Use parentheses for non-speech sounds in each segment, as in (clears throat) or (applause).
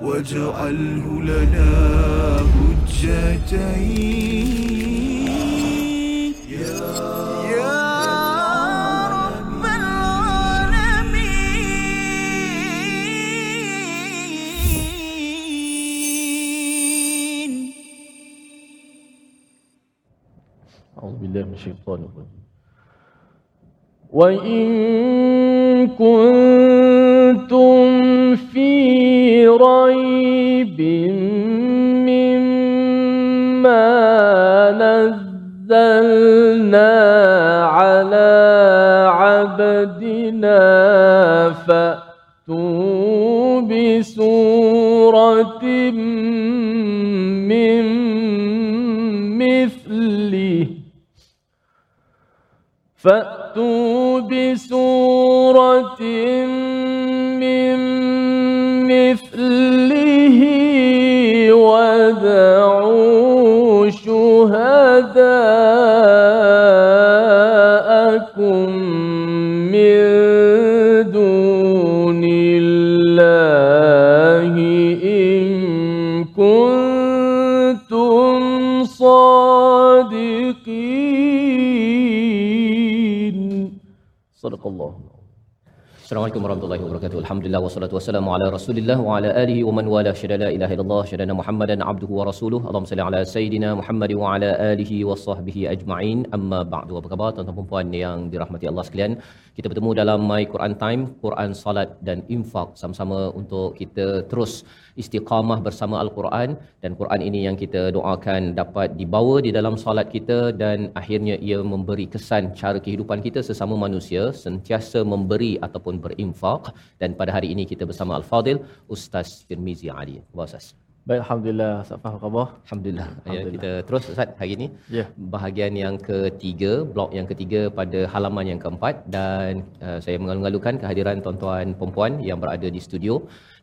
واجعله لنا حجتين. يا رب العالمين. أعوذ بالله من الشيطان الرجيم. وإن كنتم في ريب مما نزلنا على عبدنا فأتوا بسورة من مثله فأتوا بسورة من وادعوا شهداءكم من دون الله إن كنتم صادقين. صدق الله. Assalamualaikum warahmatullahi wabarakatuh. Alhamdulillah wassalatu wassalamu ala Rasulillah wa ala alihi wa man wala syada la ilaha illallah syadana Muhammadan abduhu wa rasuluhu. Allahumma salli ala sayidina Muhammad wa ala alihi wa sahbihi ajma'in. Amma ba'du. Apa khabar tuan-tuan dan puan yang dirahmati Allah sekalian? Kita bertemu dalam My Quran Time, Quran Salat dan Infak sama-sama untuk kita terus istiqamah bersama Al-Quran dan Quran ini yang kita doakan dapat dibawa di dalam solat kita dan akhirnya ia memberi kesan cara kehidupan kita sesama manusia sentiasa memberi ataupun berinfak dan pada hari ini kita bersama Al-Fadil Ustaz Firmizi Ali. Apa Ustaz? Baik, Alhamdulillah. Safah khabar? Alhamdulillah. Ya, Alhamdulillah. kita terus Ustaz hari ini. Ya. Bahagian yang ketiga, blok yang ketiga pada halaman yang keempat dan uh, saya mengalu-alukan kehadiran tuan-tuan perempuan yang berada di studio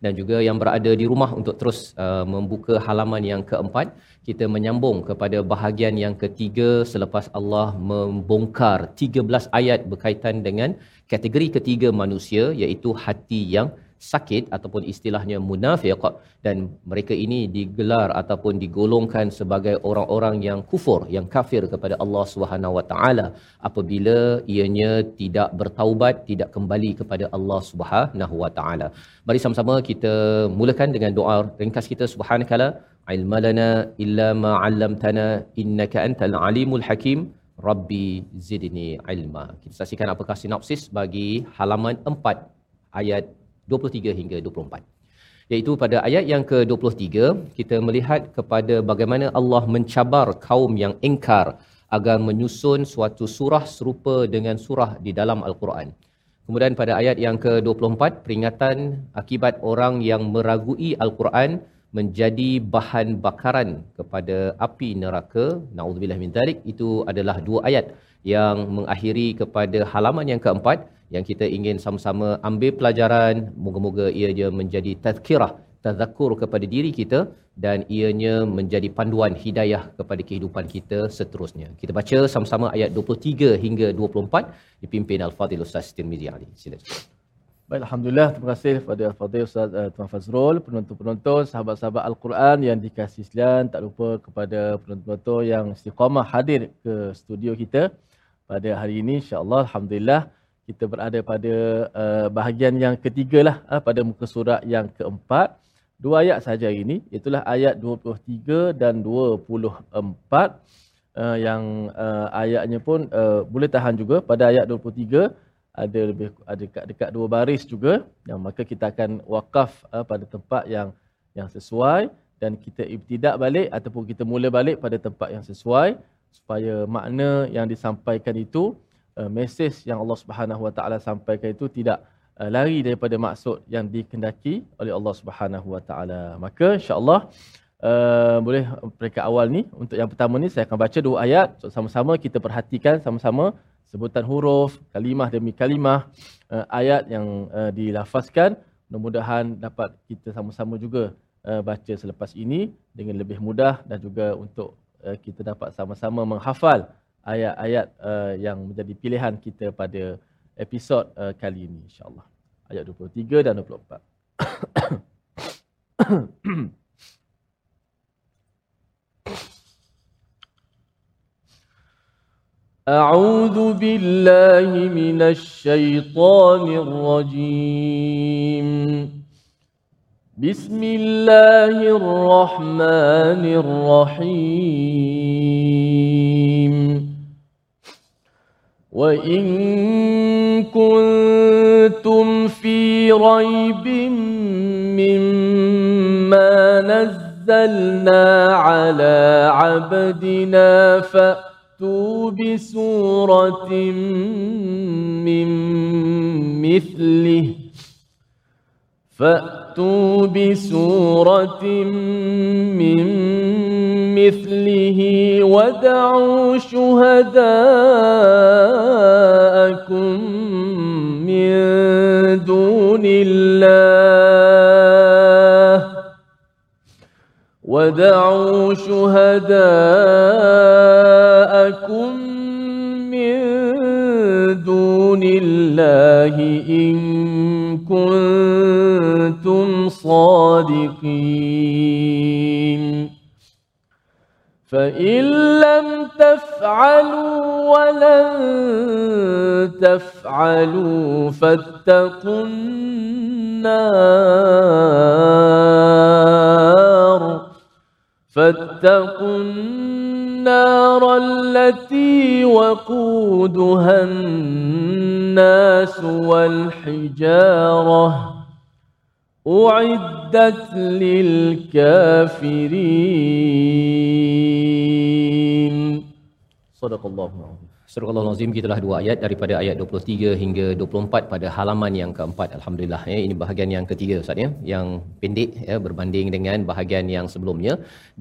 dan juga yang berada di rumah untuk terus uh, membuka halaman yang keempat. Kita menyambung kepada bahagian yang ketiga selepas Allah membongkar 13 ayat berkaitan dengan kategori ketiga manusia iaitu hati yang sakit ataupun istilahnya munafiq dan mereka ini digelar ataupun digolongkan sebagai orang-orang yang kufur yang kafir kepada Allah Subhanahu Wa Taala apabila ianya tidak bertaubat tidak kembali kepada Allah Subhanahu Wa Taala. Mari sama-sama kita mulakan dengan doa ringkas kita subhanakala ilmalana illa ma 'allamtana innaka antal alimul hakim Rabbi zidni ilma. Kita saksikan apakah sinopsis bagi halaman 4 ayat 23 hingga 24. Iaitu pada ayat yang ke-23 kita melihat kepada bagaimana Allah mencabar kaum yang engkar agar menyusun suatu surah serupa dengan surah di dalam al-Quran. Kemudian pada ayat yang ke-24 peringatan akibat orang yang meragui al-Quran menjadi bahan bakaran kepada api neraka. Nauzubillah min dzalik. Itu adalah dua ayat yang mengakhiri kepada halaman yang keempat yang kita ingin sama-sama ambil pelajaran. Moga-moga ia menjadi tazkirah, tazakkur kepada diri kita dan ianya menjadi panduan hidayah kepada kehidupan kita seterusnya. Kita baca sama-sama ayat 23 hingga 24 dipimpin Al-Fadhil Ustaz Tirmizi Ali. Silakan. Baik, Alhamdulillah. Terima kasih kepada Al-Fadhil Ustaz uh, Tuan Fazrul, penonton-penonton, sahabat-sahabat Al-Quran yang dikasih sekalian. Tak lupa kepada penonton-penonton yang istiqamah hadir ke studio kita pada hari ini. InsyaAllah, Alhamdulillah, kita berada pada uh, bahagian yang ketiga lah, uh, pada muka surat yang keempat. Dua ayat sahaja hari ini, itulah ayat 23 dan 24. Uh, yang uh, ayatnya pun uh, boleh tahan juga pada ayat 23 ada lebih ada dekat dekat dua baris juga. Yang maka kita akan wakaf uh, pada tempat yang yang sesuai dan kita ibtidak balik ataupun kita mula balik pada tempat yang sesuai supaya makna yang disampaikan itu uh, mesej yang Allah Subhanahu Wa Taala sampaikan itu tidak uh, lari daripada maksud yang dikendaki oleh Allah Subhanahu Wa Taala. Maka insyaallah Uh, boleh peringkat awal ni untuk yang pertama ni saya akan baca dua ayat. So, sama-sama kita perhatikan sama-sama sebutan huruf kalimah demi kalimah uh, ayat yang uh, dilafazkan. Mudah-mudahan dapat kita sama-sama juga uh, baca selepas ini dengan lebih mudah dan juga untuk uh, kita dapat sama-sama menghafal ayat-ayat uh, yang menjadi pilihan kita pada episod uh, kali ini insyaallah ayat 23 dan 24 (coughs) أعوذ بالله من الشيطان الرجيم. بسم الله الرحمن الرحيم. وإن كنتم في ريب مما نزلنا على عبدنا فأتوا بسورة من مثله فأتوا بسورة من مثله ودعوا شهداءكم من دون الله ودعوا شهداءكم من دون الله إن كنتم صادقين فإن لم تفعلوا ولن تفعلوا فاتقوا النار فاتقوا النار التي وقودها الناس والحجارة. أعدت للكافرين. صدق الله العظيم. Surah Al-Azim kita dah dua ayat daripada ayat 23 hingga 24 pada halaman yang keempat alhamdulillah. Ya ini bahagian yang ketiga ustaz ya yang pendek ya berbanding dengan bahagian yang sebelumnya.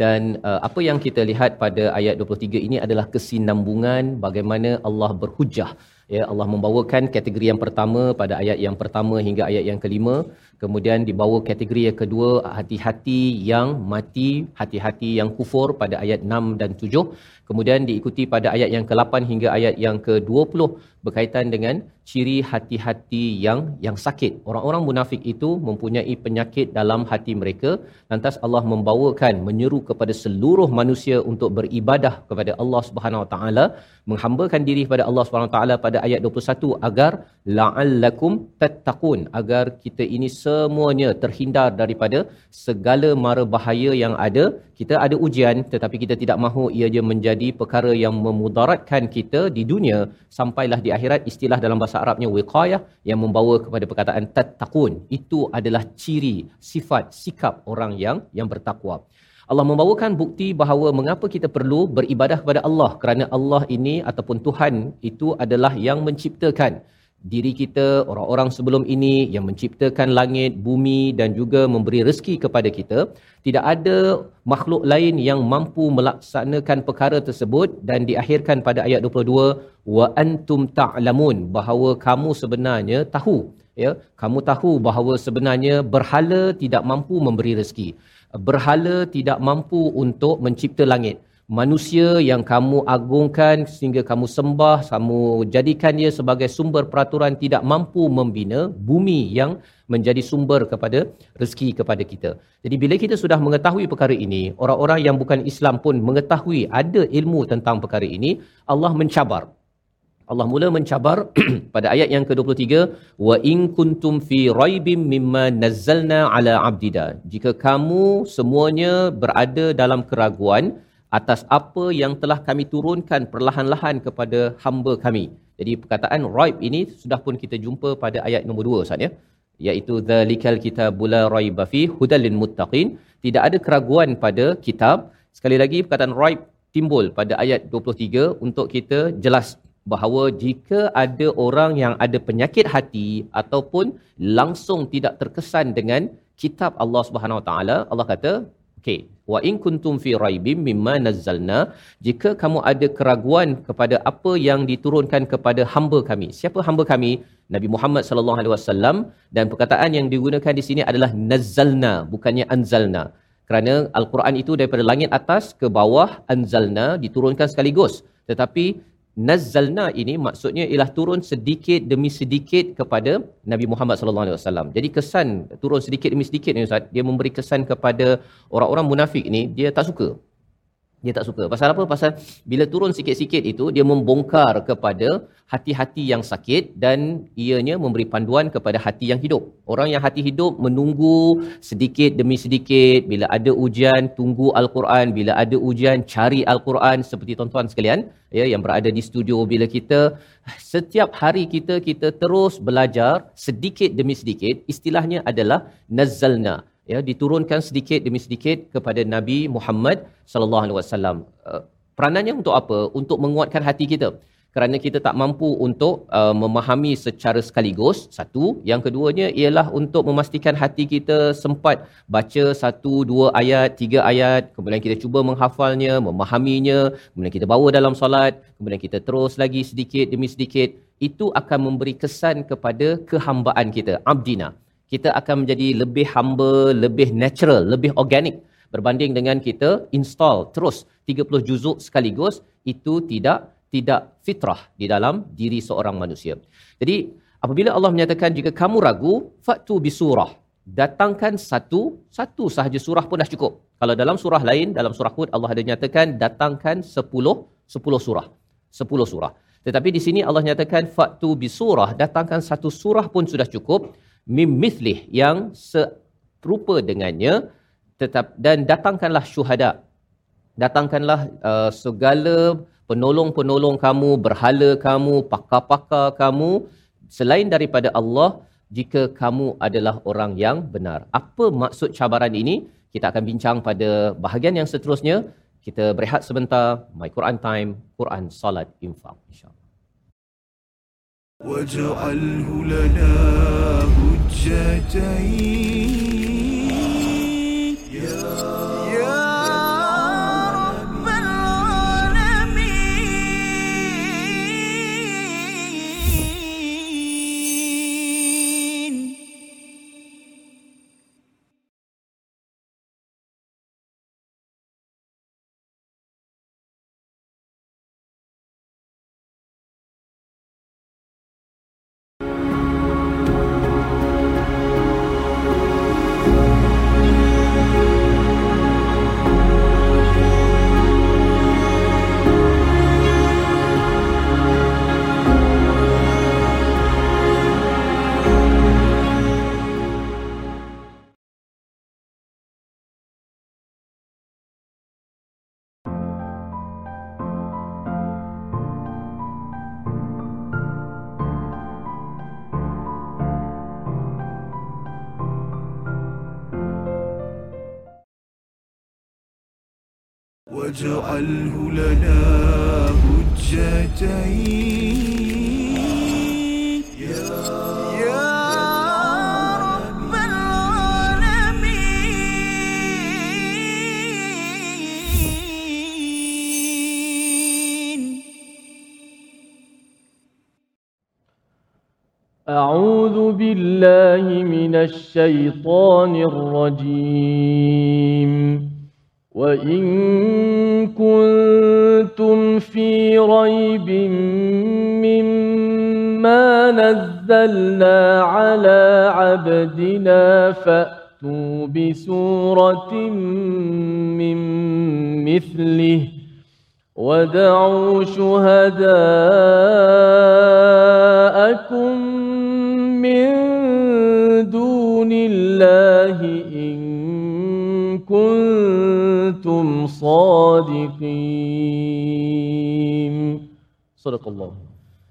Dan uh, apa yang kita lihat pada ayat 23 ini adalah kesinambungan bagaimana Allah berhujah. Ya Allah membawakan kategori yang pertama pada ayat yang pertama hingga ayat yang kelima kemudian dibawa kategori yang kedua hati-hati yang mati hati-hati yang kufur pada ayat 6 dan 7 kemudian diikuti pada ayat yang ke-8 hingga ayat yang ke-20 berkaitan dengan ciri hati-hati yang yang sakit. Orang-orang munafik itu mempunyai penyakit dalam hati mereka. Lantas Allah membawakan menyeru kepada seluruh manusia untuk beribadah kepada Allah Subhanahu Wa Taala menghambakan diri kepada Allah Subhanahu Wa Taala pada ayat 21 agar la'allakum tattaqun agar kita ini semuanya terhindar daripada segala mara bahaya yang ada. Kita ada ujian tetapi kita tidak mahu ia menjadi perkara yang memudaratkan kita di dunia sampailah di akhirat. Istilah dalam bahasa Arabnya wiqayah yang membawa kepada perkataan tattaqun. Itu adalah ciri sifat sikap orang yang yang bertakwa. Allah membawakan bukti bahawa mengapa kita perlu beribadah kepada Allah kerana Allah ini ataupun Tuhan itu adalah yang menciptakan diri kita, orang-orang sebelum ini yang menciptakan langit, bumi dan juga memberi rezeki kepada kita. Tidak ada makhluk lain yang mampu melaksanakan perkara tersebut dan diakhirkan pada ayat 22 wa antum ta'lamun bahawa kamu sebenarnya tahu ya. Kamu tahu bahawa sebenarnya berhala tidak mampu memberi rezeki. Berhala tidak mampu untuk mencipta langit manusia yang kamu agungkan sehingga kamu sembah, kamu jadikan dia sebagai sumber peraturan tidak mampu membina bumi yang menjadi sumber kepada rezeki kepada kita. Jadi bila kita sudah mengetahui perkara ini, orang-orang yang bukan Islam pun mengetahui ada ilmu tentang perkara ini, Allah mencabar. Allah mula mencabar (clears throat) pada ayat yang ke-23 wa in kuntum fi raibim mimma nazzalna ala abdida jika kamu semuanya berada dalam keraguan atas apa yang telah kami turunkan perlahan-lahan kepada hamba kami. Jadi perkataan raib ini sudah pun kita jumpa pada ayat nombor 2 Ustaz ya. Iaitu zalikal kitabul la raiba fi hudal lil muttaqin. Tidak ada keraguan pada kitab. Sekali lagi perkataan raib timbul pada ayat 23 untuk kita jelas bahawa jika ada orang yang ada penyakit hati ataupun langsung tidak terkesan dengan kitab Allah Subhanahu Wa Taala Allah kata okey. Wa in kuntum fi raibim mimma nazzalna jika kamu ada keraguan kepada apa yang diturunkan kepada hamba kami. Siapa hamba kami? Nabi Muhammad sallallahu alaihi wasallam. Dan perkataan yang digunakan di sini adalah nazzalna bukannya anzalna. Kerana al-Quran itu daripada langit atas ke bawah anzalna diturunkan sekaligus. Tetapi nazzalna ini maksudnya ialah turun sedikit demi sedikit kepada Nabi Muhammad sallallahu alaihi wasallam. Jadi kesan turun sedikit demi sedikit ni Ustaz, dia memberi kesan kepada orang-orang munafik ni dia tak suka. Dia tak suka. Pasal apa? Pasal bila turun sikit-sikit itu dia membongkar kepada hati-hati yang sakit dan ianya memberi panduan kepada hati yang hidup. Orang yang hati hidup menunggu sedikit demi sedikit bila ada ujian tunggu al-Quran, bila ada ujian cari al-Quran seperti tuan-tuan sekalian ya yang berada di studio bila kita setiap hari kita kita terus belajar sedikit demi sedikit istilahnya adalah nazzalna ya diturunkan sedikit demi sedikit kepada Nabi Muhammad sallallahu alaihi wasallam. Uh, peranannya untuk apa? Untuk menguatkan hati kita. Kerana kita tak mampu untuk uh, memahami secara sekaligus. Satu, yang keduanya ialah untuk memastikan hati kita sempat baca satu, dua ayat, tiga ayat, kemudian kita cuba menghafalnya, memahaminya, kemudian kita bawa dalam solat, kemudian kita terus lagi sedikit demi sedikit. Itu akan memberi kesan kepada kehambaan kita, abdina kita akan menjadi lebih hamba, lebih natural, lebih organik berbanding dengan kita install terus 30 juzuk sekaligus itu tidak tidak fitrah di dalam diri seorang manusia. Jadi apabila Allah menyatakan jika kamu ragu fatu bisurah datangkan satu satu sahaja surah pun dah cukup. Kalau dalam surah lain dalam surah Hud Allah ada nyatakan datangkan 10 10 surah. 10 surah. Tetapi di sini Allah nyatakan fatu bisurah datangkan satu surah pun sudah cukup mim mithlih yang serupa dengannya tetap dan datangkanlah syuhada. Datangkanlah uh, segala penolong-penolong kamu berhala kamu pakar-pakar kamu selain daripada Allah jika kamu adalah orang yang benar. Apa maksud cabaran ini? Kita akan bincang pada bahagian yang seterusnya. Kita berehat sebentar. My Quran time Quran salat infak insyaallah واجعله لنا حجتين واجعله لنا حجتين. يا أعوذ بالله من الشيطان الرجيم. وإن كنتم في ريب مما نزلنا على عبدنا فأتوا بسورة من مثله ودعوا شهداءكم من دون الله كنتم صادقين. صدق الله.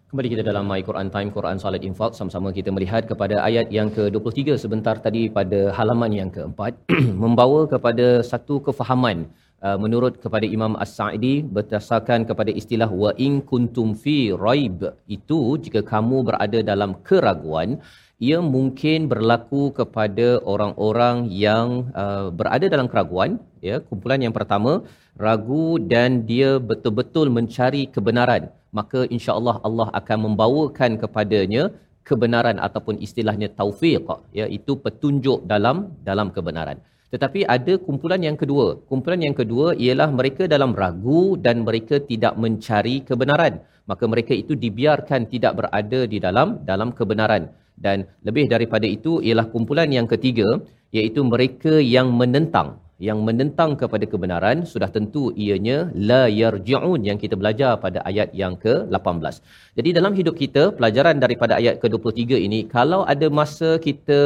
Kembali kita dalam My Quran Time, Quran Salat Infak. Sama-sama kita melihat kepada ayat yang ke-23 sebentar tadi pada halaman yang keempat. (clears throat) membawa kepada satu kefahaman uh, menurut kepada Imam As-Sa'idi berdasarkan kepada istilah wa in kuntum fi raib itu jika kamu berada dalam keraguan ia mungkin berlaku kepada orang-orang yang uh, berada dalam keraguan ya kumpulan yang pertama ragu dan dia betul-betul mencari kebenaran maka insya-Allah Allah akan membawakan kepadanya kebenaran ataupun istilahnya taufiq ya itu petunjuk dalam dalam kebenaran Tetapi ada kumpulan yang kedua. Kumpulan yang kedua ialah mereka dalam ragu dan mereka tidak mencari kebenaran. Maka mereka itu dibiarkan tidak berada di dalam dalam kebenaran. Dan lebih daripada itu ialah kumpulan yang ketiga iaitu mereka yang menentang yang menentang kepada kebenaran sudah tentu ianya la yarji'un yang kita belajar pada ayat yang ke-18. Jadi dalam hidup kita pelajaran daripada ayat ke-23 ini kalau ada masa kita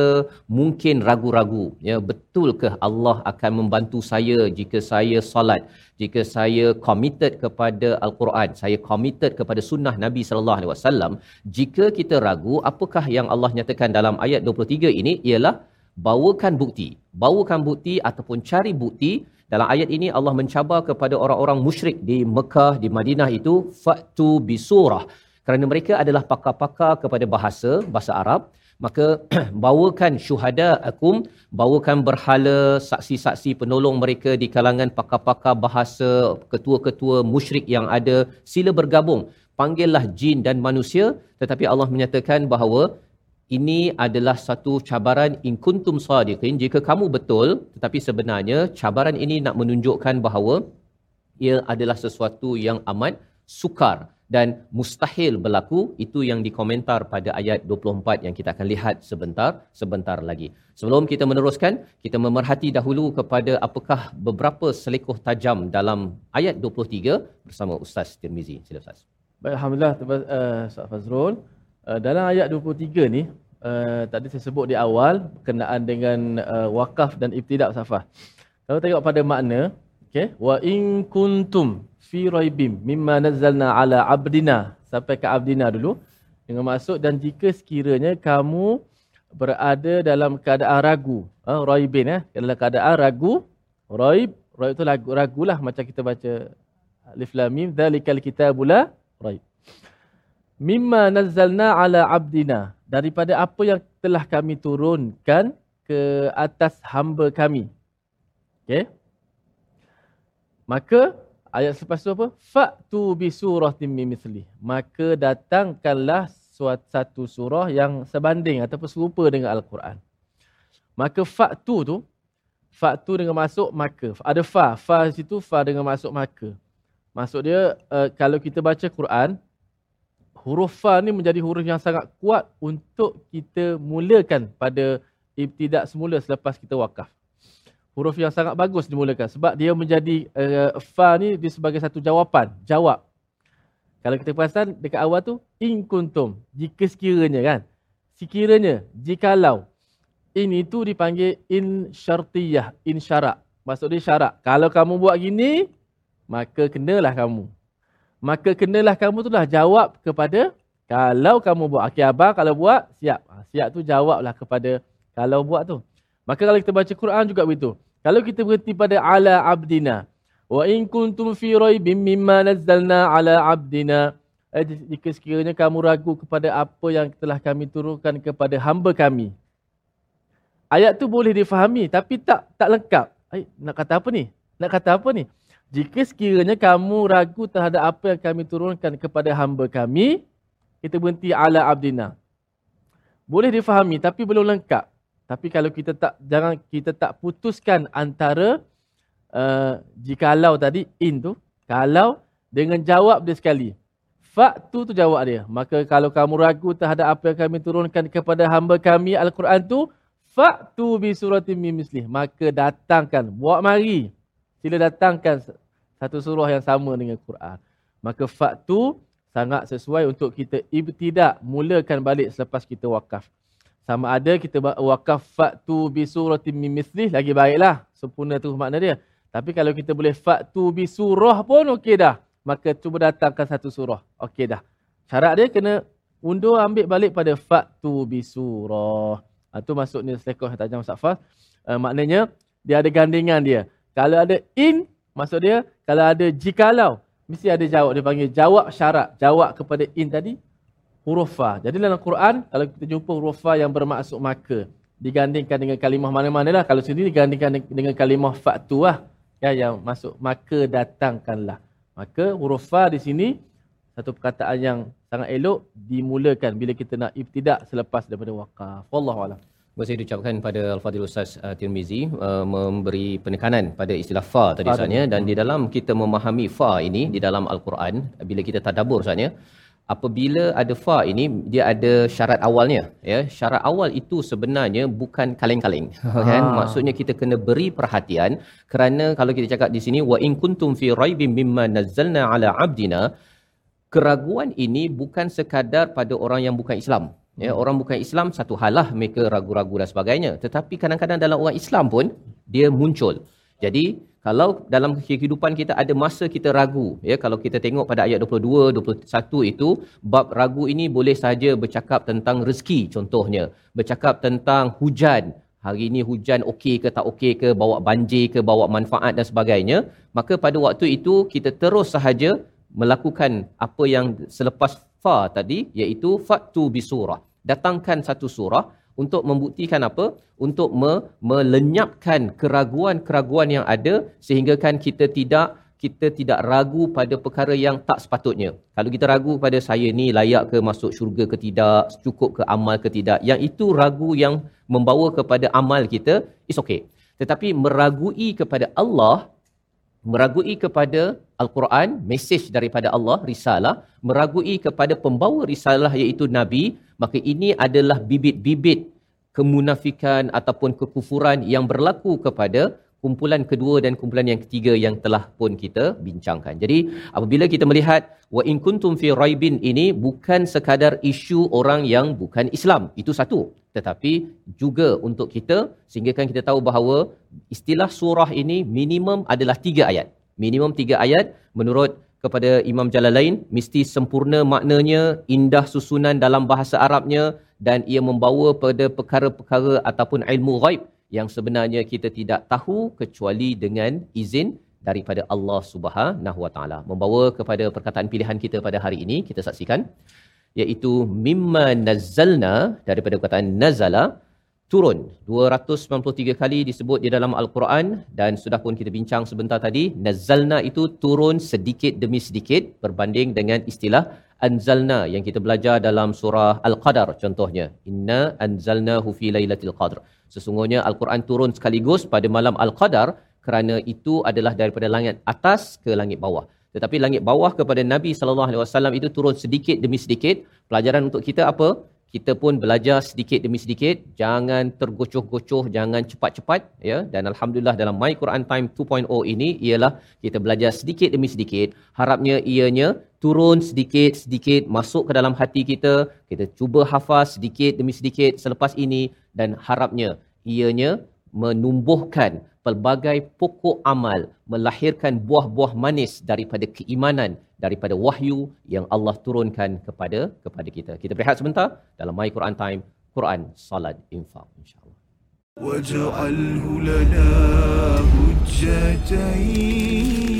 mungkin ragu-ragu ya betulkah Allah akan membantu saya jika saya solat jika saya committed kepada al-Quran saya committed kepada sunnah Nabi sallallahu alaihi wasallam jika kita ragu apakah yang Allah nyatakan dalam ayat 23 ini ialah bawakan bukti. Bawakan bukti ataupun cari bukti. Dalam ayat ini Allah mencabar kepada orang-orang musyrik di Mekah di Madinah itu fatu bisurah kerana mereka adalah pakar-pakar kepada bahasa bahasa Arab maka (clears throat) bawakan syuhada akum bawakan berhala saksi-saksi penolong mereka di kalangan pakar-pakar bahasa ketua-ketua musyrik yang ada sila bergabung. Panggillah jin dan manusia tetapi Allah menyatakan bahawa ini adalah satu cabaran in kuntum sadiqin. Jika kamu betul tetapi sebenarnya cabaran ini nak menunjukkan bahawa ia adalah sesuatu yang amat sukar dan mustahil berlaku. Itu yang dikomentar pada ayat 24 yang kita akan lihat sebentar sebentar lagi. Sebelum kita meneruskan kita memerhati dahulu kepada apakah beberapa selekoh tajam dalam ayat 23 bersama ustaz Tirmizi. Sila ustaz. Baik, Alhamdulillah, uh, Ustaz Fazrul. Uh, dalam ayat 23 ni, uh, tadi saya sebut di awal, berkenaan dengan uh, wakaf dan ibtidak safah. Kalau tengok pada makna, okay, wa in kuntum fi raibim mimma nazzalna ala abdina, sampai ke abdina dulu, dengan maksud, dan jika sekiranya kamu berada dalam keadaan ragu, uh, raibin, eh, dalam keadaan ragu, raib, raib itu ragu, ragulah macam kita baca Alif Lam Mim, Dzalikal Kitabula Raib. Mimma nazzalna ala abdina. Daripada apa yang telah kami turunkan ke atas hamba kami. Okay. Maka ayat selepas tu apa? Fa'tu bi suratin min mithli. Maka datangkanlah satu surah yang sebanding ataupun serupa dengan Al-Quran. Maka fa'tu tu, fa'tu dengan masuk maka. Ada fa, fa situ fa dengan masuk maka. Maksud dia uh, kalau kita baca Quran, huruf fa ni menjadi huruf yang sangat kuat untuk kita mulakan pada ibtidak semula selepas kita wakaf. Huruf yang sangat bagus dimulakan sebab dia menjadi uh, fa ni dia sebagai satu jawapan, jawab. Kalau kita perasan dekat awal tu in kuntum, jika sekiranya kan. Sekiranya, jikalau ini tu dipanggil in syartiyah, in syarak. Maksud dia syarak. Kalau kamu buat gini, maka kenalah kamu. Maka kenalah kamu tu lah jawab kepada kalau kamu buat. Okey abang kalau buat, siap. Ha, siap tu jawablah kepada kalau buat tu. Maka kalau kita baca Quran juga begitu. Kalau kita berhenti pada ala abdina. Wa in kuntum fi raibim mimma nazzalna ala abdina. Eh, jika sekiranya kamu ragu kepada apa yang telah kami turunkan kepada hamba kami. Ayat tu boleh difahami tapi tak tak lengkap. Ay, nak kata apa ni? Nak kata apa ni? Jika sekiranya kamu ragu terhadap apa yang kami turunkan kepada hamba kami, kita berhenti ala abdina. Boleh difahami tapi belum lengkap. Tapi kalau kita tak jangan kita tak putuskan antara uh, jikalau tadi in tu, kalau dengan jawab dia sekali. Faktu tu jawab dia. Maka kalau kamu ragu terhadap apa yang kami turunkan kepada hamba kami Al-Quran tu, faktu bi suratim mislih. Maka datangkan, buat mari sila datangkan satu surah yang sama dengan Quran. Maka faktu sangat sesuai untuk kita ibtidak mulakan balik selepas kita wakaf. Sama ada kita wakaf faktu bi suratin min mislih lagi baiklah. Sempurna tu makna dia. Tapi kalau kita boleh faktu bi surah pun okey dah. Maka cuba datangkan satu surah. Okey dah. Syarat dia kena undur ambil balik pada faktu bi surah. Itu ha, maksudnya selekoh tajam safas. Uh, maknanya dia ada gandingan dia. Kalau ada in, maksud dia, kalau ada jikalau, mesti ada jawab. Dia panggil jawab syarat. Jawab kepada in tadi, huruf fa. Jadi dalam Quran, kalau kita jumpa huruf fa yang bermaksud maka, digandingkan dengan kalimah mana-mana lah. Kalau sini digandingkan dengan kalimah faktu lah. Ya, yang masuk maka datangkanlah. Maka huruf fa di sini, satu perkataan yang sangat elok dimulakan bila kita nak ibtidak selepas daripada wakaf. Wallahualam. Kasih diucapkan pada Al-Fadhil Ustaz uh, Tirmizi uh, memberi penekanan pada istilah fa tadi Ustaz ya. Dan di dalam kita memahami fa ini di dalam Al-Quran bila kita tadabbur Ustaz ya apabila ada fa ini dia ada syarat awalnya ya. Syarat awal itu sebenarnya bukan kaleng-kaleng kan? Maksudnya kita kena beri perhatian kerana kalau kita cakap di sini wa in kuntum fi raibim mimma nazzalna ala abdina keraguan ini bukan sekadar pada orang yang bukan Islam ya orang bukan Islam satu halah mereka ragu-ragu dan sebagainya. Tetapi kadang-kadang dalam orang Islam pun dia muncul. Jadi kalau dalam kehidupan kita ada masa kita ragu ya kalau kita tengok pada ayat 22 21 itu bab ragu ini boleh saja bercakap tentang rezeki contohnya. Bercakap tentang hujan. Hari ini hujan okey ke tak okey ke bawa banjir ke bawa manfaat dan sebagainya. Maka pada waktu itu kita terus sahaja melakukan apa yang selepas fa tadi iaitu fatu bisurah datangkan satu surah untuk membuktikan apa? Untuk me- melenyapkan keraguan-keraguan yang ada sehingga kan kita tidak kita tidak ragu pada perkara yang tak sepatutnya. Kalau kita ragu pada saya ni layak ke masuk syurga ke tidak, cukup ke amal ke tidak, yang itu ragu yang membawa kepada amal kita, is okay. Tetapi meragui kepada Allah, meragui kepada Al-Quran, mesej daripada Allah, risalah, meragui kepada pembawa risalah iaitu Nabi, maka ini adalah bibit-bibit kemunafikan ataupun kekufuran yang berlaku kepada kumpulan kedua dan kumpulan yang ketiga yang telah pun kita bincangkan. Jadi apabila kita melihat wa in kuntum fi raibin ini bukan sekadar isu orang yang bukan Islam. Itu satu. Tetapi juga untuk kita sehingga kan kita tahu bahawa istilah surah ini minimum adalah tiga ayat. Minimum tiga ayat menurut kepada Imam Jalalain mesti sempurna maknanya, indah susunan dalam bahasa Arabnya dan ia membawa pada perkara-perkara ataupun ilmu ghaib yang sebenarnya kita tidak tahu kecuali dengan izin daripada Allah Subhanahu Wa Taala. Membawa kepada perkataan pilihan kita pada hari ini kita saksikan iaitu mimma nazzalna daripada perkataan nazala turun. 293 kali disebut di dalam al-Quran dan sudah pun kita bincang sebentar tadi nazzalna itu turun sedikit demi sedikit berbanding dengan istilah anzalna yang kita belajar dalam surah al-qadar contohnya. Inna anzalnahu fi lailatul qadr sesungguhnya al-Quran turun sekaligus pada malam al-qadar kerana itu adalah daripada langit atas ke langit bawah. Tetapi langit bawah kepada Nabi sallallahu alaihi wasallam itu turun sedikit demi sedikit. Pelajaran untuk kita apa kita pun belajar sedikit demi sedikit. Jangan tergocoh-gocoh jangan cepat-cepat ya. Dan alhamdulillah dalam my Quran time 2.0 ini ialah kita belajar sedikit demi sedikit. Harapnya ianya turun sedikit sedikit masuk ke dalam hati kita. Kita cuba hafaz sedikit demi sedikit selepas ini. Dan harapnya ianya menumbuhkan pelbagai pokok amal melahirkan buah-buah manis daripada keimanan daripada wahyu yang Allah turunkan kepada kepada kita. Kita berehat sebentar dalam My Quran Time, Quran, Salat, Infak insya-Allah. واجعله لنا حجتين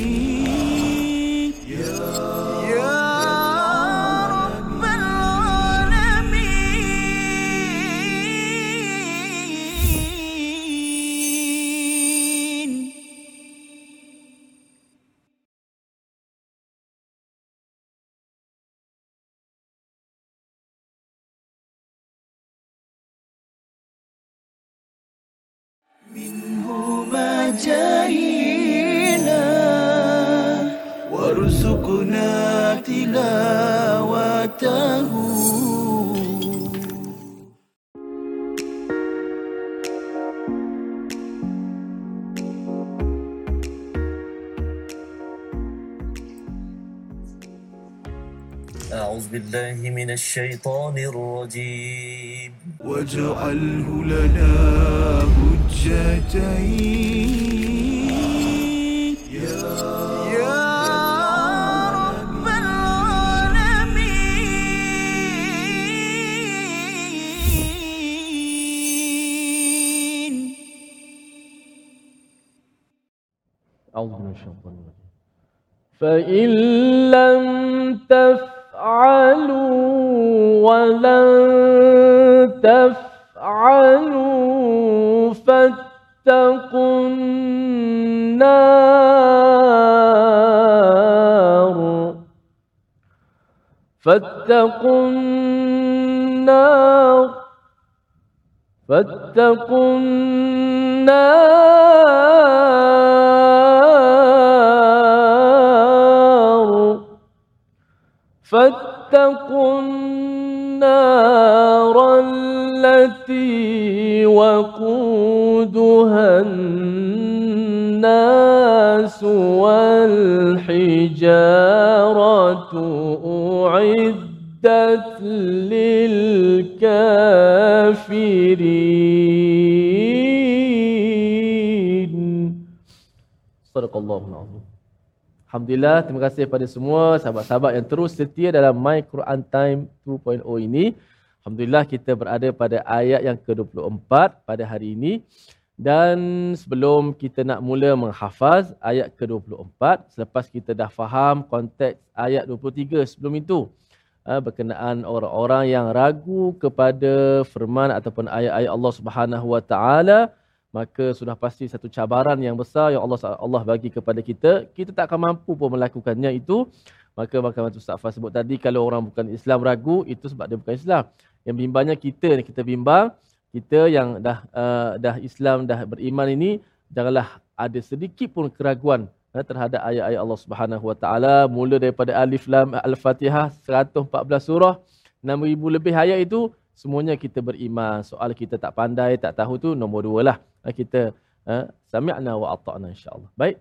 بالله من الشيطان الرجيم. واجعله لنا حجتين. يا يا رب العالمين. أعوذ من الشيطان الرجيم. فإن لم تفعلوا ولن تفعلوا فاتقوا النار. فاتقوا النار. فاتقوا النار. فاتقوا النار التي وقودها الناس والحجارة أعدت للكافرين. صدق الله العظيم. Alhamdulillah, terima kasih kepada semua sahabat-sahabat yang terus setia dalam My Quran Time 2.0 ini. Alhamdulillah kita berada pada ayat yang ke-24 pada hari ini. Dan sebelum kita nak mula menghafaz ayat ke-24, selepas kita dah faham konteks ayat 23 sebelum itu, ah, berkenaan orang-orang yang ragu kepada firman ataupun ayat-ayat Allah Subhanahu Wa Taala, maka sudah pasti satu cabaran yang besar yang Allah Allah bagi kepada kita kita tak akan mampu pun melakukannya itu. Maka macam Ustaz Fah sebut tadi kalau orang bukan Islam ragu itu sebab dia bukan Islam. Yang bimbangnya kita ni kita bimbang kita yang dah uh, dah Islam dah beriman ini janganlah ada sedikit pun keraguan uh, terhadap ayat-ayat Allah Subhanahu Wa Taala. Mula daripada alif lam al-Fatihah 114 surah 6000 lebih ayat itu semuanya kita beriman. Soal kita tak pandai tak tahu tu nombor dua lah. Uh, kita uh, sami'na wa ata'na insyaAllah. Baik.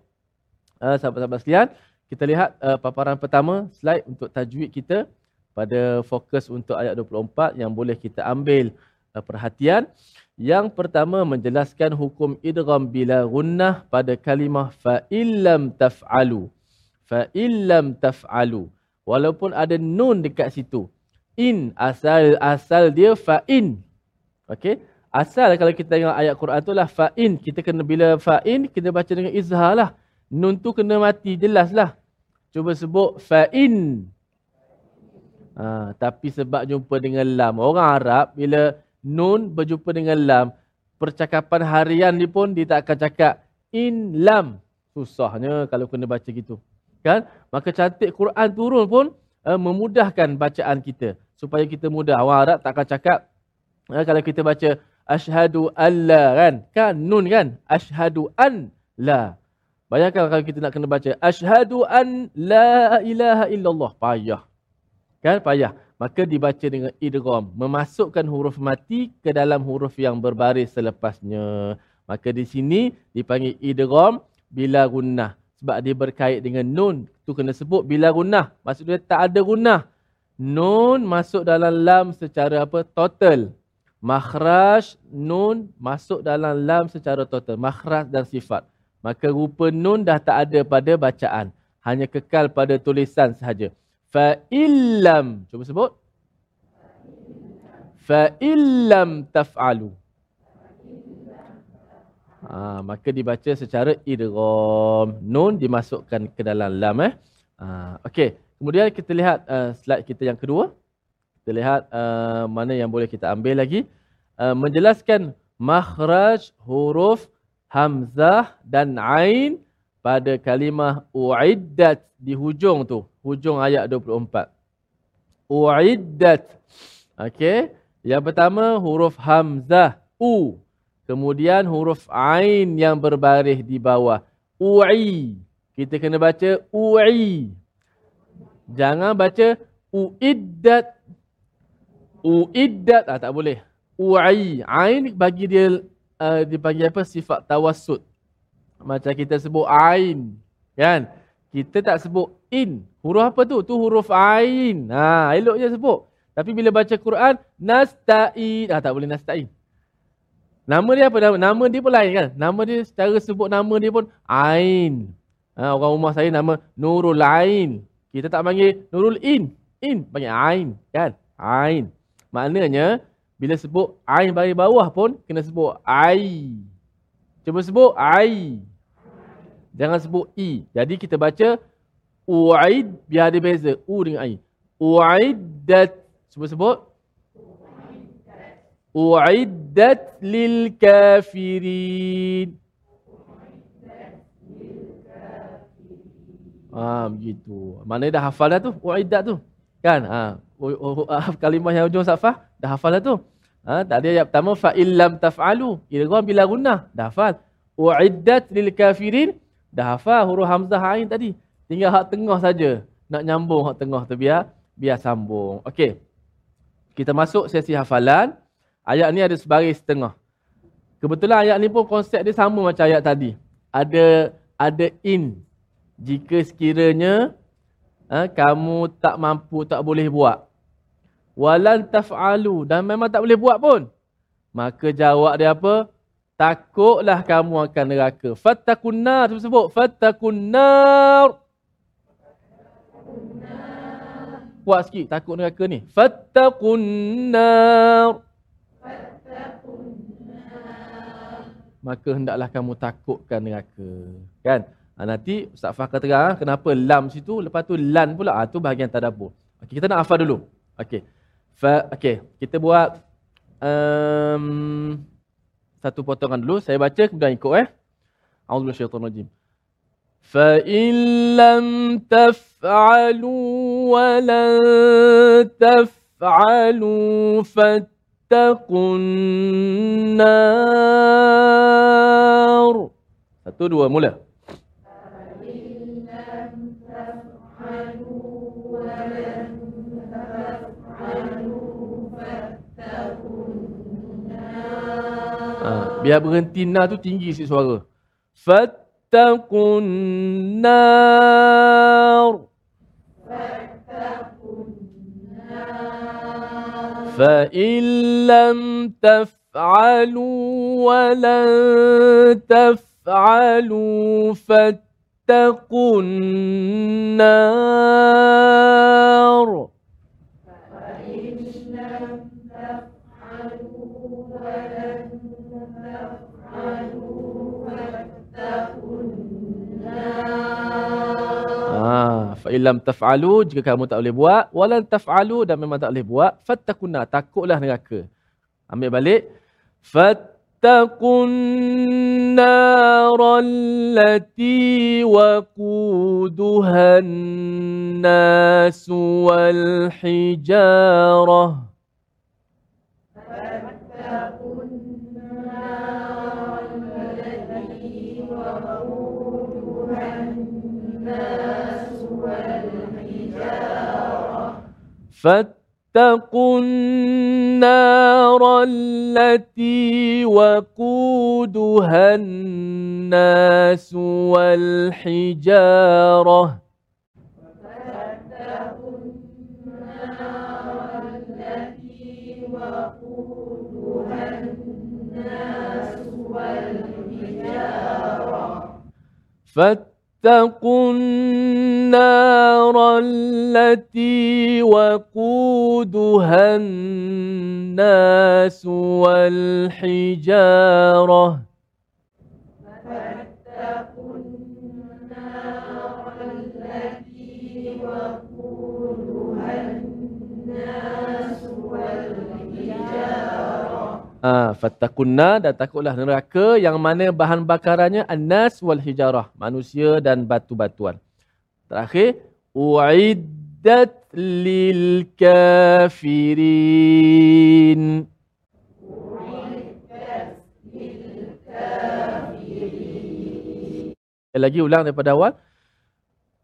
Uh, sahabat-sahabat sekalian kita lihat uh, paparan pertama slide untuk tajwid kita pada fokus untuk ayat 24 yang boleh kita ambil uh, perhatian. Yang pertama menjelaskan hukum idgham bila gunnah pada kalimah fa illam taf'alu. Fa illam taf'alu. Walaupun ada nun dekat situ in. Asal asal dia fa'in okey? Asal kalau kita tengok ayat Quran tu lah fa'in kita kena bila fa'in kita baca dengan izhar lah. Nun tu kena mati jelas lah. Cuba sebut fa'in ha, tapi sebab jumpa dengan lam. Orang Arab bila nun berjumpa dengan lam percakapan harian ni pun dia tak akan cakap in lam. Susahnya kalau kena baca gitu. Kan? Maka cantik Quran turun pun uh, memudahkan bacaan kita supaya kita mudah. Orang Arab tak akan cakap uh, kalau kita baca asyhadu alla kan? Kan nun kan? Asyhadu an la. Bayangkan kalau kita nak kena baca asyhadu an la ilaha illallah. Payah. Kan? Payah. Maka dibaca dengan idgham, memasukkan huruf mati ke dalam huruf yang berbaris selepasnya. Maka di sini dipanggil idgham bila gunnah sebab dia berkait dengan nun. Tu kena sebut bila gunnah. Maksudnya tak ada gunnah. Nun masuk dalam lam secara apa? Total. Makhraj nun masuk dalam lam secara total. Makhraj dan sifat. Maka rupa nun dah tak ada pada bacaan. Hanya kekal pada tulisan sahaja. Fa'illam. Cuba sebut. Fa'illam taf'alu. Ha, maka dibaca secara idgham. Nun dimasukkan ke dalam lam. Eh. Ha, Okey. Kemudian kita lihat uh, slide kita yang kedua. Kita lihat uh, mana yang boleh kita ambil lagi. Uh, menjelaskan makhraj huruf hamzah dan ain pada kalimah uiddat di hujung tu. Hujung ayat 24. Uiddat. Okey. Yang pertama huruf hamzah. U. Kemudian huruf ain yang berbaris di bawah. U'i. Kita kena baca u'i. Jangan baca uiddat. Uiddat. Ah, tak boleh. U'i. Ain bagi dia uh, dipanggil apa? Sifat tawassut. Macam kita sebut ain. Kan? Kita tak sebut in. Huruf apa tu? Tu huruf ain. Ha, elok je sebut. Tapi bila baca Quran, nasta'in. Ah, tak boleh nasta'in. Nama dia apa? Nama dia pun lain kan? Nama dia secara sebut nama dia pun Ain. Ha, orang rumah saya nama Nurul Ain. Kita tak panggil Nurul In. In panggil Ain. Kan? Ain. Maknanya bila sebut Ain bagi bawah pun kena sebut Ai. Cuba sebut Ai. Jangan sebut I. Jadi kita baca U'id biar ada beza. U dengan Ai. U'iddat. Cuba sebut. U'iddat lil kafirin. Ah begitu. Mana dah hafal dah tu? U'iddat tu. Kan? Ha. kalimah yang hujung safah dah hafal dah tu. Ha, tak ada ayat pertama fa illam taf'alu. Idgham bila gunnah. Dah hafal. Uiddat lil kafirin. Dah hafal huruf hamzah ain tadi. Tinggal hak tengah saja. Nak nyambung hak tengah tu biar biar sambung. Okey. Kita masuk sesi hafalan. Ayat ni ada sebaris setengah. Kebetulan ayat ni pun konsep dia sama macam ayat tadi. Ada ada in. Jika sekiranya ha, kamu tak mampu, tak boleh buat. Walan taf'alu. Dan memang tak boleh buat pun. Maka jawab dia apa? Takutlah kamu akan neraka. Fattakun nar. Sebut sebut. Fattakun nar. Kuat sikit takut neraka ni. Fattakun nar. Maka hendaklah kamu takutkan neraka. Kan? Ha, nanti Ustaz Fah kata terang kenapa lam situ lepas tu lan pula. Ha, tu bahagian tadabbur. Okey, kita nak hafal dulu. Okey. Fa okey, kita buat um, satu potongan dulu. Saya baca kemudian ikut eh. A'udzu bisyaitanir rajim. Fa in lam taf'alu wa lan taf'alu nar. Satu dua mula. biar berhenti na tu tinggi sikit suara. Fattaqun nar. فإن لم تفعلوا ولن تفعلوا فاتقوا النار Ah, fa taf'alu jika kamu tak boleh buat, walan taf'alu dan memang tak boleh buat, fattakuna takutlah neraka. Ambil balik. Fattakun narallati waquduhan nas wal hijarah. فاتقوا النار التي وقودها الناس والحجارة. واتقوا النار التي وقودها الناس والحجارة. فاتقوا Ah, fattakunna dan takutlah neraka yang mana bahan bakarannya annas wal hijarah, manusia dan batu-batuan. Terakhir, uiddat lil kafirin. Lagi ulang daripada awal.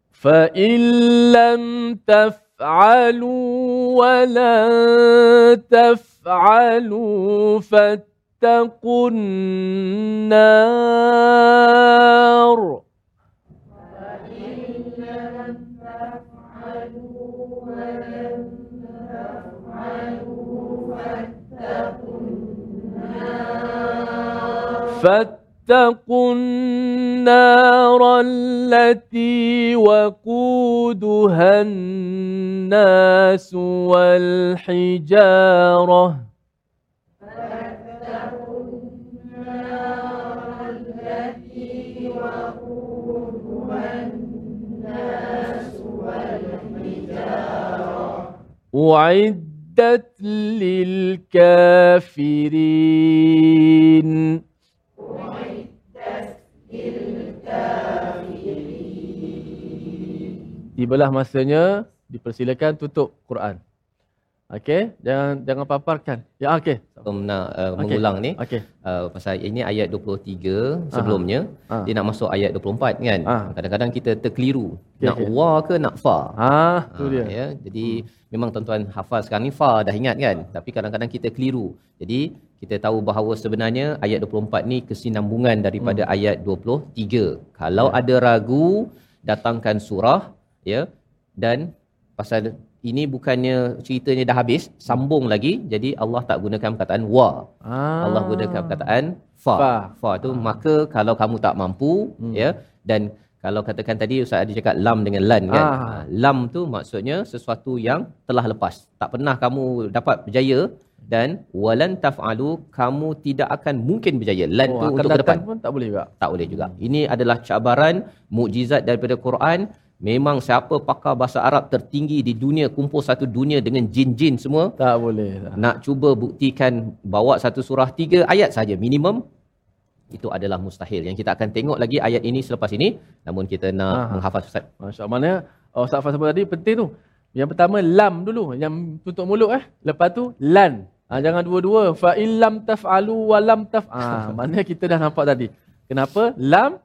Fa illam taf'alu la تفعلوا فاتقوا النار فاتقوا النار التي وقودها الناس والحجارة. أعدت للكافرين. Tibalah masanya dipersilakan tutup Quran. Okey, jangan jangan paparkan. Ya okey. Sebelum nak uh, mengulang ni Okey. uh, pasal ini ayat 23 sebelumnya Ah. dia nak masuk ayat 24 kan. Ah. Kadang-kadang kita terkeliru. Okey, nak okey. wa ke nak fa? Ah, tu Ah, dia. ya. Jadi memang tuan-tuan hafal sekarang ni fa dah ingat kan. Tapi kadang-kadang kita keliru. Jadi kita tahu bahawa sebenarnya ayat 24 ni kesinambungan daripada Hmm. ayat 23. Kalau Ya. ada ragu datangkan surah ya dan pasal ini bukannya ceritanya dah habis sambung lagi jadi Allah tak gunakan perkataan wa Ah. Allah gunakan perkataan fa. Fa. Fa tu maka kalau kamu tak mampu Hmm. ya dan kalau katakan tadi Ustaz ada cakap lam dengan lan kan. Ah. Ah. Lam tu maksudnya sesuatu yang telah lepas. Tak pernah kamu dapat berjaya dan walan taf'alu kamu tidak akan mungkin berjaya. Lan oh, tu untuk ke depan. pun tak boleh juga. Tak boleh juga. Ini adalah cabaran mukjizat daripada Quran. Memang siapa pakar bahasa Arab tertinggi di dunia kumpul satu dunia dengan jin-jin semua Tak boleh. Tak. nak cuba buktikan bawa satu surah tiga ayat saja minimum itu adalah mustahil. Yang kita akan tengok lagi ayat ini selepas ini. Namun kita nak Aha. menghafaz Ustaz. Masya Allah. Mana oh, Ustaz Fas sebut tadi penting tu. Yang pertama lam dulu yang tutup mulut eh. Lepas tu lan. Ha, jangan dua-dua. Fa illam taf'alu wa lam taf. Ah, (laughs) mana kita dah nampak tadi. Kenapa? Lam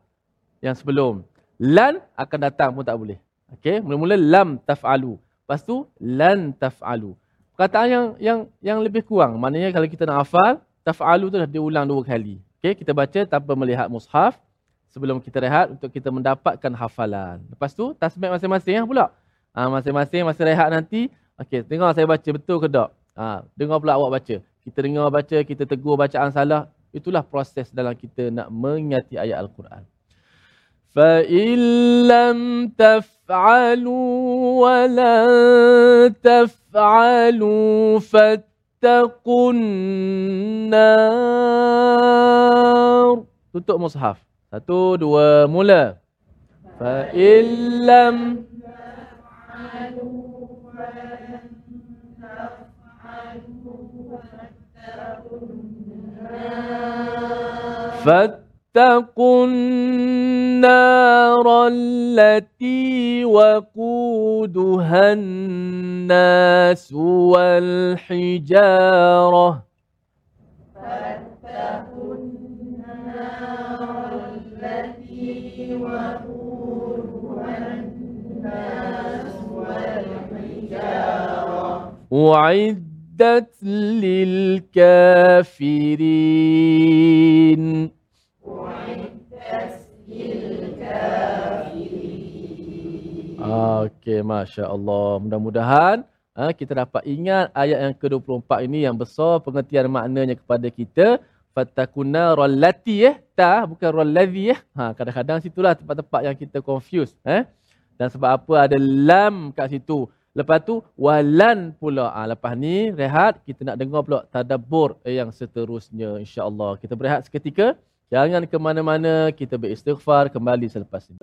yang sebelum. Lan akan datang pun tak boleh. Okey, mula-mula lam taf'alu. Lepas tu lan taf'alu. Perkataan yang yang yang lebih kurang. Maknanya kalau kita nak hafal, taf'alu tu dah diulang dua kali. Okey, kita baca tanpa melihat mushaf sebelum kita rehat untuk kita mendapatkan hafalan. Lepas tu tasbih masing-masing ya pula. Ha, masing-masing masa rehat nanti, okey, tengok saya baca betul ke tak? Ha, dengar pula awak baca. Kita dengar baca, kita tegur bacaan salah. Itulah proses dalam kita nak mengingati ayat Al-Quran. فَإِن لَّمْ تَفْعَلُوا وَلَن تَفْعَلُوا فَاتَّقُوا النَّارَ Tutup mushaf. Satu, dua, mula. فَإِن لَّمْ فاتقوا النار واتقوا النار التي وقودها الناس والحجارة فاتقوا النار التي وقودها الناس والحجارة. أعدت للكافرين. Okey, Masya Allah. Mudah-mudahan ha, kita dapat ingat ayat yang ke-24 ini yang besar pengertian maknanya kepada kita. Fatakuna rollati eh. Ta, bukan rolladhi eh. Ha, kadang-kadang situlah tempat-tempat yang kita confuse. Eh? Dan sebab apa ada lam kat situ. Lepas tu walan pula. Ha, lepas ni rehat kita nak dengar pula tadabbur yang seterusnya insya-Allah. Kita berehat seketika. Jangan ke mana-mana, kita beristighfar kembali selepas ini.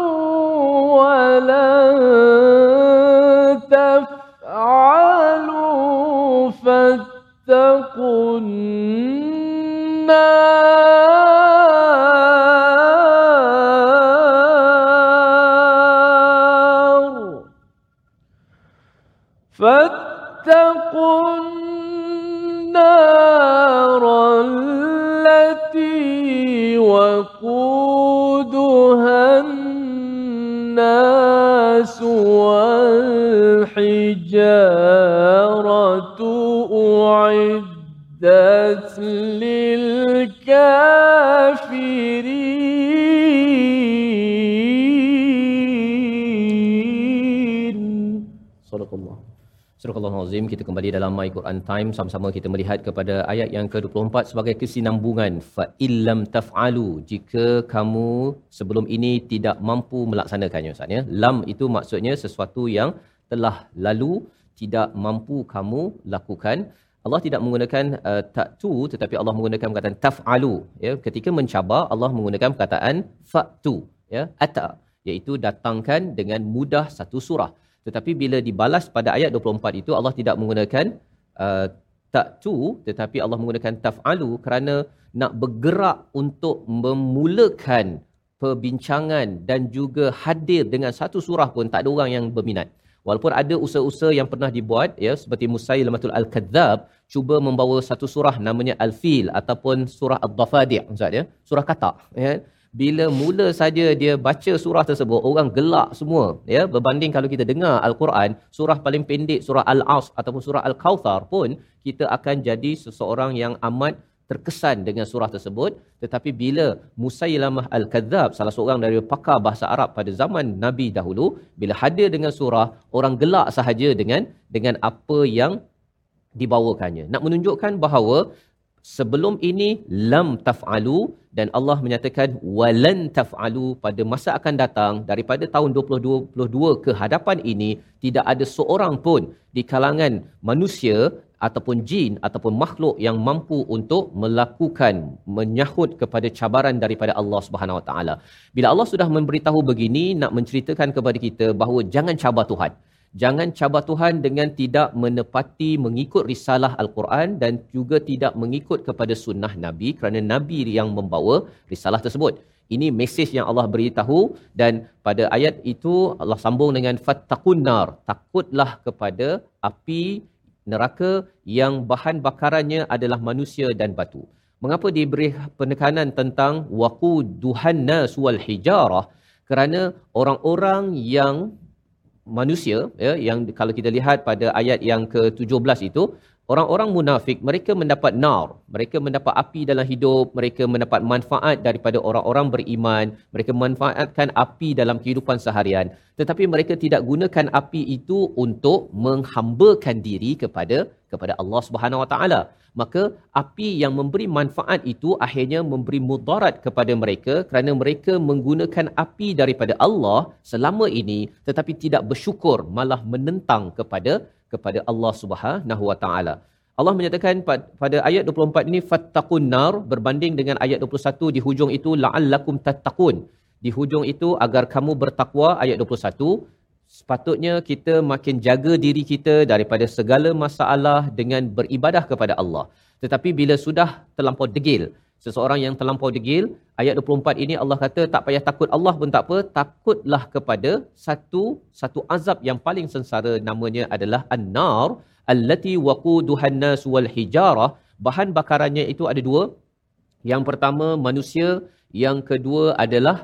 ولن والحجارة أعدت للكافرين صدق الله Surah Al-Azim kita kembali dalam My Quran Time sama-sama kita melihat kepada ayat yang ke-24 sebagai kesinambungan fa illam taf'alu jika kamu sebelum ini tidak mampu melaksanakannya Ustaz ya lam itu maksudnya sesuatu yang telah lalu tidak mampu kamu lakukan. Allah tidak menggunakan uh, tak tu tetapi Allah menggunakan perkataan taf'alu ya. Ketika mencabar Allah menggunakan perkataan fa'tu ya ata iaitu datangkan dengan mudah satu surah. Tetapi bila dibalas pada ayat 24 itu Allah tidak menggunakan uh, tak tu tetapi Allah menggunakan taf'alu kerana nak bergerak untuk memulakan perbincangan dan juga hadir dengan satu surah pun tak ada orang yang berminat. Walaupun ada usaha-usaha yang pernah dibuat ya seperti Musailamatul Al-Kadzab cuba membawa satu surah namanya Al-Fil ataupun surah Ad-Dafadi' Ustaz ya, surah katak ya. Bila mula saja dia baca surah tersebut orang gelak semua ya berbanding kalau kita dengar al-Quran surah paling pendek surah al-As ataupun surah al-Kautsar pun kita akan jadi seseorang yang amat terkesan dengan surah tersebut tetapi bila Musailamah al-Kadzab salah seorang dari pakar bahasa Arab pada zaman Nabi dahulu bila hadir dengan surah orang gelak sahaja dengan dengan apa yang dibawakannya. Nak menunjukkan bahawa sebelum ini lam taf'alu dan Allah menyatakan walan taf'alu pada masa akan datang daripada tahun 2022 ke hadapan ini tidak ada seorang pun di kalangan manusia ataupun jin ataupun makhluk yang mampu untuk melakukan menyahut kepada cabaran daripada Allah Subhanahu Wa Taala. Bila Allah sudah memberitahu begini nak menceritakan kepada kita bahawa jangan cabar Tuhan. Jangan cabar Tuhan dengan tidak menepati mengikut risalah Al-Quran dan juga tidak mengikut kepada sunnah Nabi kerana Nabi yang membawa risalah tersebut. Ini mesej yang Allah beritahu dan pada ayat itu Allah sambung dengan fattaqun nar. Takutlah kepada api neraka yang bahan bakarannya adalah manusia dan batu. Mengapa diberi penekanan tentang waquduhan nas wal hijarah? Kerana orang-orang yang manusia ya yang kalau kita lihat pada ayat yang ke-17 itu orang-orang munafik mereka mendapat nar mereka mendapat api dalam hidup mereka mendapat manfaat daripada orang-orang beriman mereka manfaatkan api dalam kehidupan seharian. Tetapi mereka tidak gunakan api itu untuk menghambakan diri kepada kepada Allah Subhanahu Wa Taala. Maka api yang memberi manfaat itu akhirnya memberi mudarat kepada mereka kerana mereka menggunakan api daripada Allah selama ini tetapi tidak bersyukur malah menentang kepada kepada Allah Subhanahu Wa Taala. Allah menyatakan pada ayat 24 ini fattaqun nar berbanding dengan ayat 21 di hujung itu la'allakum tattaqun. Di hujung itu agar kamu bertakwa ayat 21 sepatutnya kita makin jaga diri kita daripada segala masalah dengan beribadah kepada Allah. Tetapi bila sudah terlampau degil, seseorang yang terlampau degil, ayat 24 ini Allah kata tak payah takut Allah pun tak apa, takutlah kepada satu satu azab yang paling sengsara namanya adalah an-nar allati waquduhan nas wal hijarah. Bahan bakarannya itu ada dua. Yang pertama manusia, yang kedua adalah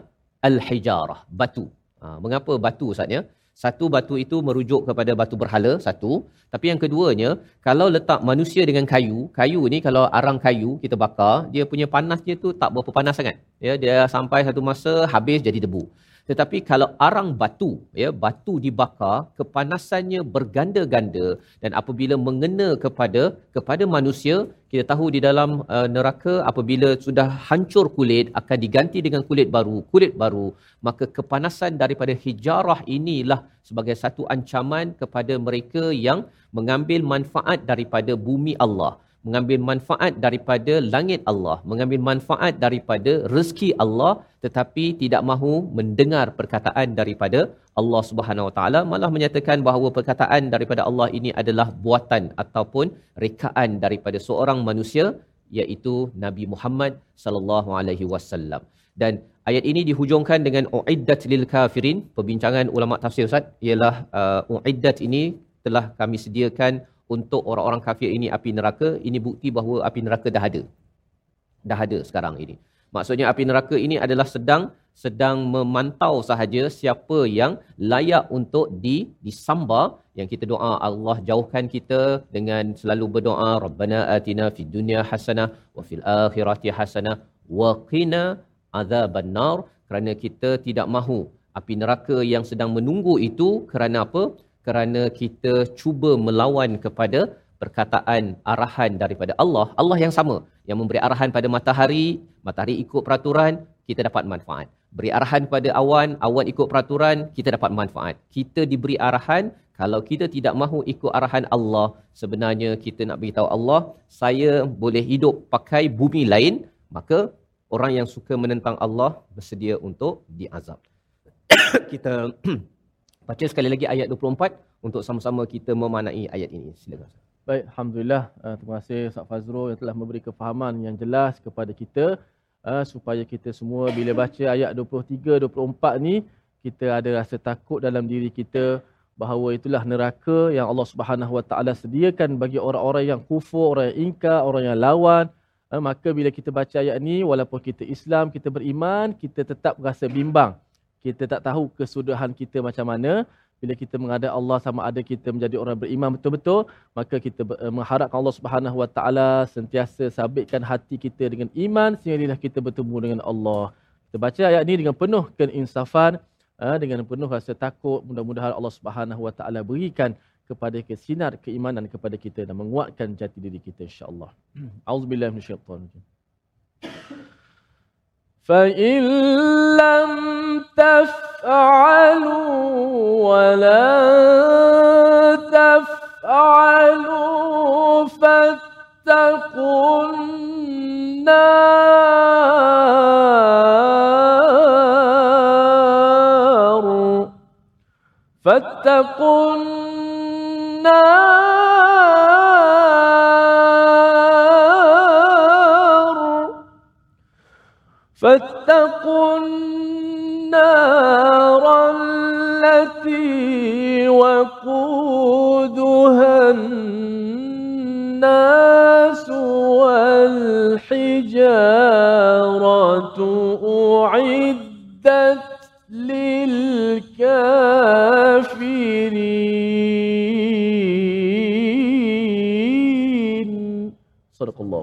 al-hijarah, batu. Ha, mengapa batu Ustaz ya? Satu batu itu merujuk kepada batu berhala, satu. Tapi yang keduanya, kalau letak manusia dengan kayu, kayu ni kalau arang kayu kita bakar, dia punya panasnya tu tak berapa panas sangat. Ya, dia sampai satu masa habis jadi debu. Tetapi kalau arang batu, ya, batu dibakar, kepanasannya berganda-ganda dan apabila mengena kepada kepada manusia, kita tahu di dalam uh, neraka apabila sudah hancur kulit akan diganti dengan kulit baru, kulit baru, maka kepanasan daripada hijarah inilah sebagai satu ancaman kepada mereka yang mengambil manfaat daripada bumi Allah mengambil manfaat daripada langit Allah, mengambil manfaat daripada rezeki Allah tetapi tidak mahu mendengar perkataan daripada Allah Subhanahu Wa Taala malah menyatakan bahawa perkataan daripada Allah ini adalah buatan ataupun rekaan daripada seorang manusia iaitu Nabi Muhammad sallallahu alaihi wasallam. Dan ayat ini dihujungkan dengan uiddat lil kafirin. Perbincangan ulama tafsir Ustaz ialah uh, uiddat ini telah kami sediakan untuk orang-orang kafir ini api neraka, ini bukti bahawa api neraka dah ada. Dah ada sekarang ini. Maksudnya api neraka ini adalah sedang sedang memantau sahaja siapa yang layak untuk di disambar yang kita doa Allah jauhkan kita dengan selalu berdoa Rabbana atina fid dunya hasanah wa fil akhirati hasanah wa qina adzabannar kerana kita tidak mahu api neraka yang sedang menunggu itu kerana apa? Kerana kita cuba melawan kepada perkataan arahan daripada Allah. Allah yang sama yang memberi arahan pada matahari, matahari ikut peraturan, kita dapat manfaat. Beri arahan pada awan, awan ikut peraturan, kita dapat manfaat. Kita diberi arahan, kalau kita tidak mahu ikut arahan Allah, sebenarnya kita nak beritahu Allah, saya boleh hidup pakai bumi lain, maka orang yang suka menentang Allah bersedia untuk diazab. kita baca sekali lagi ayat 24 untuk sama-sama kita memanai ayat ini. Silakan. Baik, Alhamdulillah. Uh, terima kasih Ustaz Fazrul yang telah memberi kefahaman yang jelas kepada kita uh, supaya kita semua bila baca ayat 23 24 ni kita ada rasa takut dalam diri kita bahawa itulah neraka yang Allah Subhanahu Wa Taala sediakan bagi orang-orang yang kufur, orang yang ingkar, orang yang lawan. Uh, maka bila kita baca ayat ni walaupun kita Islam, kita beriman, kita tetap rasa bimbang. Kita tak tahu kesudahan kita macam mana. Bila kita menghadap Allah sama ada kita menjadi orang beriman betul-betul, maka kita uh, mengharapkan Allah Subhanahu Wa Taala sentiasa sabitkan hati kita dengan iman sehingga kita bertemu dengan Allah. Kita baca ayat ini dengan penuh keinsafan, uh, dengan penuh rasa takut. Mudah-mudahan Allah Subhanahu Wa Taala berikan kepada kita sinar keimanan kepada kita dan menguatkan jati diri kita insya-Allah. Auzubillahi minasyaitonir فإن لم تفعلوا ولا تفعلوا فاتقوا النار فاتقوا النار فاتقوا النار التي وقودها الناس والحجارة أعدت للكافرين. صدق الله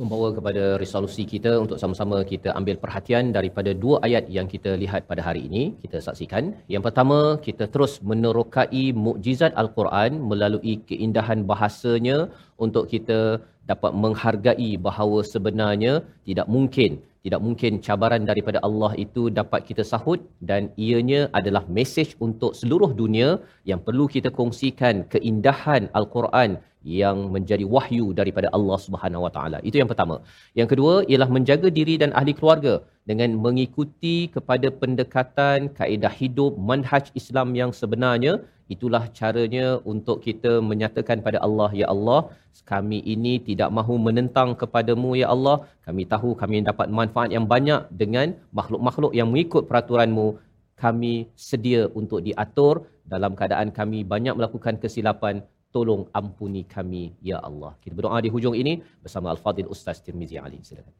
membawa kepada resolusi kita untuk sama-sama kita ambil perhatian daripada dua ayat yang kita lihat pada hari ini kita saksikan. Yang pertama kita terus menerokai mukjizat al-Quran melalui keindahan bahasanya untuk kita dapat menghargai bahawa sebenarnya tidak mungkin tidak mungkin cabaran daripada Allah itu dapat kita sahut dan ianya adalah mesej untuk seluruh dunia yang perlu kita kongsikan keindahan al-Quran yang menjadi wahyu daripada Allah Subhanahu Wa Taala. Itu yang pertama. Yang kedua ialah menjaga diri dan ahli keluarga dengan mengikuti kepada pendekatan kaedah hidup manhaj Islam yang sebenarnya itulah caranya untuk kita menyatakan pada Allah ya Allah kami ini tidak mahu menentang kepadamu ya Allah kami tahu kami dapat manfaat yang banyak dengan makhluk-makhluk yang mengikut peraturanmu kami sedia untuk diatur dalam keadaan kami banyak melakukan kesilapan tolong ampuni kami ya Allah. Kita berdoa di hujung ini bersama Al-Fadil Ustaz Tirmizi Ali. Silakan.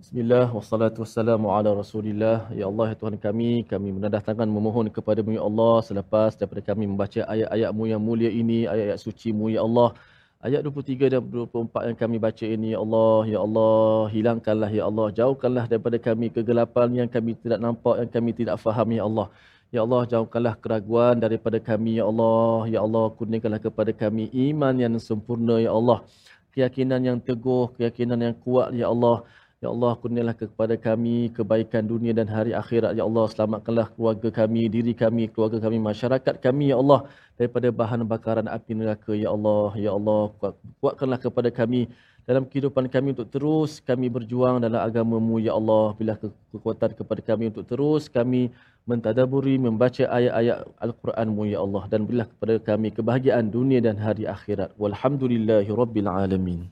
Bismillah wassalatu wassalamu ala Rasulillah. Ya Allah ya Tuhan kami, kami menadah tangan memohon kepada-Mu ya Allah selepas daripada kami membaca ayat-ayat-Mu yang mulia ini, ayat-ayat suci-Mu ya Allah. Ayat 23 dan 24 yang kami baca ini ya Allah, ya Allah, hilangkanlah ya Allah, jauhkanlah daripada kami kegelapan yang kami tidak nampak, yang kami tidak faham ya Allah. Ya Allah, jauhkanlah keraguan daripada kami, Ya Allah. Ya Allah, kurniakanlah kepada kami iman yang sempurna, Ya Allah. Keyakinan yang teguh, keyakinan yang kuat, Ya Allah. Ya Allah, kurnialah kepada kami kebaikan dunia dan hari akhirat. Ya Allah, selamatkanlah keluarga kami, diri kami, keluarga kami, masyarakat kami, Ya Allah. Daripada bahan bakaran api neraka, Ya Allah. Ya Allah, kuat, kuatkanlah kepada kami dalam kehidupan kami untuk terus kami berjuang dalam agamamu ya Allah. Bila kekuatan kepada kami untuk terus kami mentadaburi membaca ayat-ayat al-Quranmu ya Allah. Dan berilah kepada kami kebahagiaan dunia dan hari akhirat. Walhamdulillahi rabbil alamin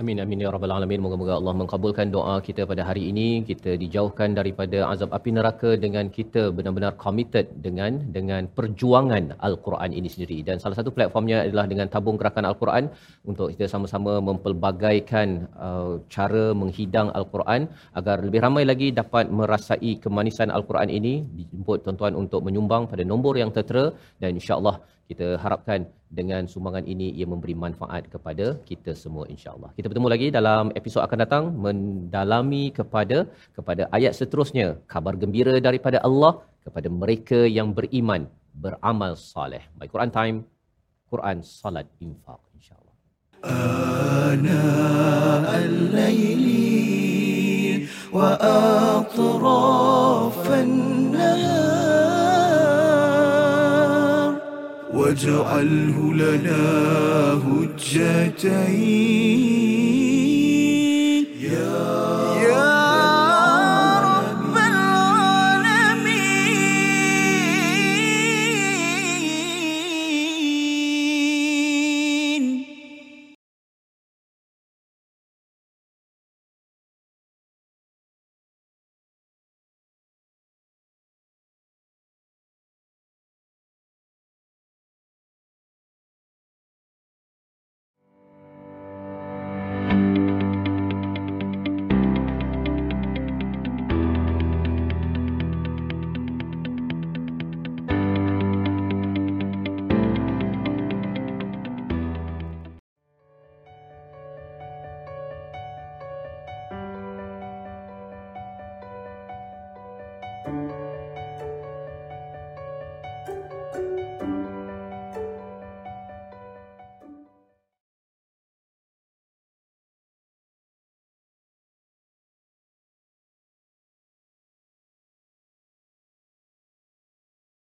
Amin amin ya rabbal alamin. Moga-moga Allah mengabulkan doa kita pada hari ini. Kita dijauhkan daripada azab api neraka dengan kita benar-benar committed dengan dengan perjuangan Al-Quran ini sendiri. Dan salah satu platformnya adalah dengan tabung gerakan Al-Quran untuk kita sama-sama mempelbagaikan uh, cara menghidang Al-Quran agar lebih ramai lagi dapat merasai kemanisan Al-Quran ini. Dijemput tuan-tuan untuk menyumbang pada nombor yang tertera dan insya-Allah kita harapkan dengan sumbangan ini ia memberi manfaat kepada kita semua insyaallah. Kita bertemu lagi dalam episod akan datang mendalami kepada kepada ayat seterusnya kabar gembira daripada Allah kepada mereka yang beriman beramal soleh. My Quran Time, Quran Salat Infaq insyaallah. Ana al-laili wa atrafan nahar واجعله لنا هجتين.